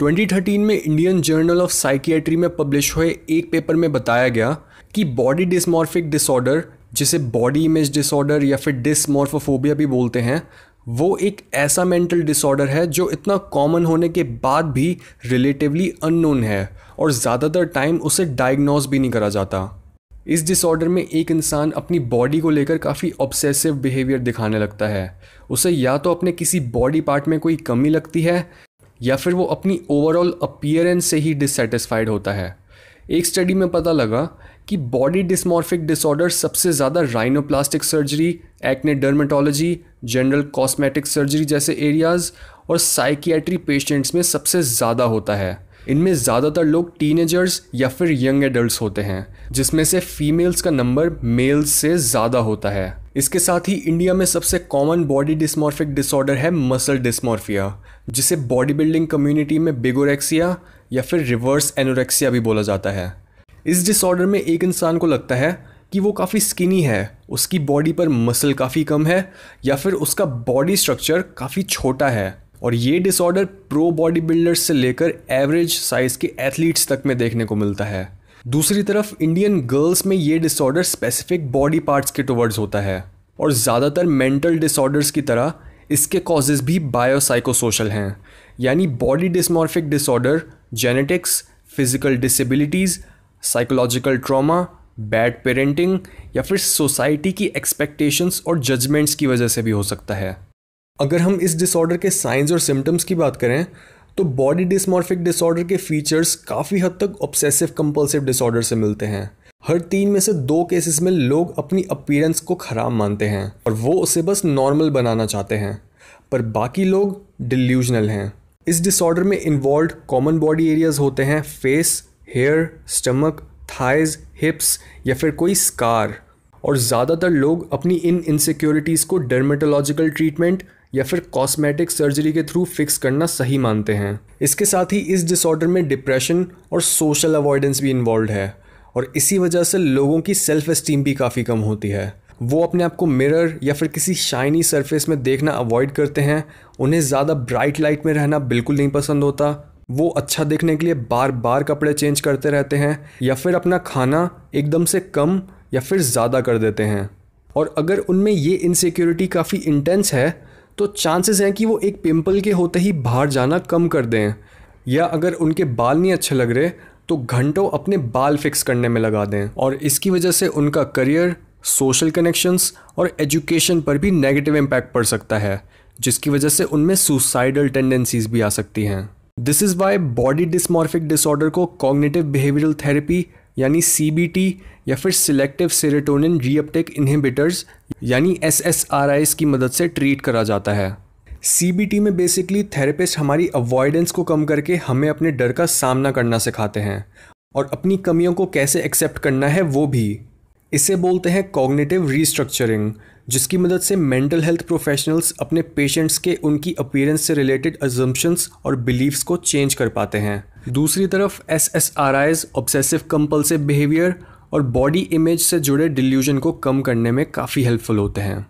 2013 में Indian Journal of Psychiatry में publish हुए एक पेपर में बताया गया कि बॉडी डिसमॉर्फिक डिसऑर्डर, जिसे बॉडी इमेज डिसऑर्डर या फिर डिसमॉर्फोफोबिया भी बोलते हैं, वो एक ऐसा मेंटल डिसऑर्डर है जो इतना कॉमन होने के बाद भी रिलेटिवली अननोन है और ज़्यादातर टाइम उसे डायग्नोज भी नहीं करा जाता। इस डिसऑर्डर में एक इंसान अपनी बॉडी को लेकर काफ़ी ऑब्सेसिव बिहेवियर दिखाने लगता है। उसे या तो अपने किसी बॉडी पार्ट में कोई कमी लगती है या फिर वो अपनी ओवरऑल अपीयरेंस से ही डिससेटिस्फाइड होता है। एक स्टडी में पता लगा कि बॉडी डिस्मॉर्फिक डिसऑर्डर सबसे ज़्यादा rhinoplastic surgery acne dermatology general cosmetic surgery जैसे एरियाज़ और साइकियाट्री पेशेंट्स में सबसे ज़्यादा होता है। इनमें ज़्यादातर लोग टीनेजर्स या फिर यंग एडल्ट होते हैं, जिसमें से फीमेल्स का नंबर मेल्स से ज़्यादा होता है। इसके साथ ही इंडिया में सबसे कॉमन बॉडी डिस्मॉर्फिक डिसऑर्डर है मसल डिस्मॉर्फिया जिसे बॉडी बिल्डिंग कम्युनिटी में बिगोरेक्सिया या फिर रिवर्स एनोरेक्सिया भी बोला जाता है। इस डिसऑर्डर में एक इंसान को लगता है कि वो काफ़ी स्किनी है, उसकी बॉडी पर मसल काफ़ी कम है, या फिर उसका बॉडी स्ट्रक्चर काफ़ी छोटा है। और ये डिसऑर्डर प्रो बॉडी बिल्डर्स से लेकर एवरेज साइज़ के एथलीट्स तक में देखने को मिलता है। दूसरी तरफ़ इंडियन गर्ल्स में ये डिसऑर्डर स्पेसिफिक बॉडी पार्ट्स के टुवर्ड्स होता है और ज़्यादातर मेंटल डिसऑर्डर्स की तरह इसके कॉजेज़ भी बायोसाइकोसोशल हैं। यानी body dysmorphic disorder genetics physical disabilities psychological trauma bad parenting या फिर सोसाइटी की एक्सपेक्टेशंस और जजमेंट्स की वजह से भी हो सकता है। अगर हम इस डिसऑर्डर के साइंस और सिम्टम्स की बात करें तो बॉडी डिसमॉर्फिक डिसऑर्डर के फीचर्स काफ़ी हद तक ऑब्सेसिव कंपल्सिव डिसऑर्डर से मिलते हैं। हर तीन में से दो केसेस में लोग अपनी अपीयरेंस को ख़राब मानते हैं और वो उसे बस नॉर्मल बनाना चाहते हैं। पर बाकी लोग डिल्यूजनल हैं। इस डिसऑर्डर में इन्वॉल्व कॉमन बॉडी एरियाज़ होते हैं face hair stomach thighs hips या फिर कोई स्कार और ज़्यादातर लोग अपनी इन इनसिक्योरिटीज़ को डर्मेटोलॉजिकल ट्रीटमेंट या फिर कॉस्मेटिक सर्जरी के थ्रू फिक्स करना सही मानते हैं। इसके साथ ही इस डिसऑर्डर में डिप्रेशन और सोशल अवॉइडेंस भी इन्वॉल्व है और इसी वजह से लोगों की सेल्फ इस्टीम भी काफ़ी कम होती है। वो अपने आप को मिरर या फिर किसी शाइनी सरफेस में देखना अवॉइड करते हैं। उन्हें ज़्यादा ब्राइट लाइट में रहना बिल्कुल नहीं पसंद होता। वो अच्छा देखने के लिए बार बार कपड़े चेंज करते रहते हैं या फिर अपना खाना एकदम से कम या फिर ज़्यादा कर देते हैं। और अगर उनमें ये इनसिक्योरिटी काफ़ी इंटेंस है तो चांसेस हैं कि वो एक पिंपल के होते ही बाहर जाना कम कर दें। या अगर उनके बाल नहीं अच्छे लग रहे तो घंटों अपने बाल फिक्स करने में लगा दें। और इसकी वजह से उनका करियर सोशल कनेक्शंस और एजुकेशन पर भी नेगेटिव इम्पैक्ट पड़ सकता है, जिसकी वजह से उनमें सुसाइडल टेंडेंसीज भी आ सकती हैं। This is why body dysmorphic disorder को कॉग्निटिव बिहेवियरल थेरेपी यानी सीबीटी या फिर सिलेक्टिव सेरेटोनिन रीअपटेक इनहिबिटर्स यानी एस की मदद से ट्रीट करा जाता है। सीबीटी में बेसिकली थेरेपिस्ट हमारी अवॉइडेंस को कम करके हमें अपने डर का सामना करना सिखाते हैं और अपनी कमियों को कैसे एक्सेप्ट करना है वो भी। इसे बोलते हैं कॉग्निटिव रीस्ट्रक्चरिंग जिसकी मदद से मेंटल हेल्थ प्रोफेशनल्स अपने पेशेंट्स के उनकी अपीयरेंस से रिलेटेड अजम्पशंस और बिलीव्स को चेंज कर पाते हैं। दूसरी तरफ़ S S R Is obsessive compulsive behaviour और बॉडी इमेज से जुड़े डिल्यूजन को कम करने में काफ़ी हेल्पफुल होते हैं।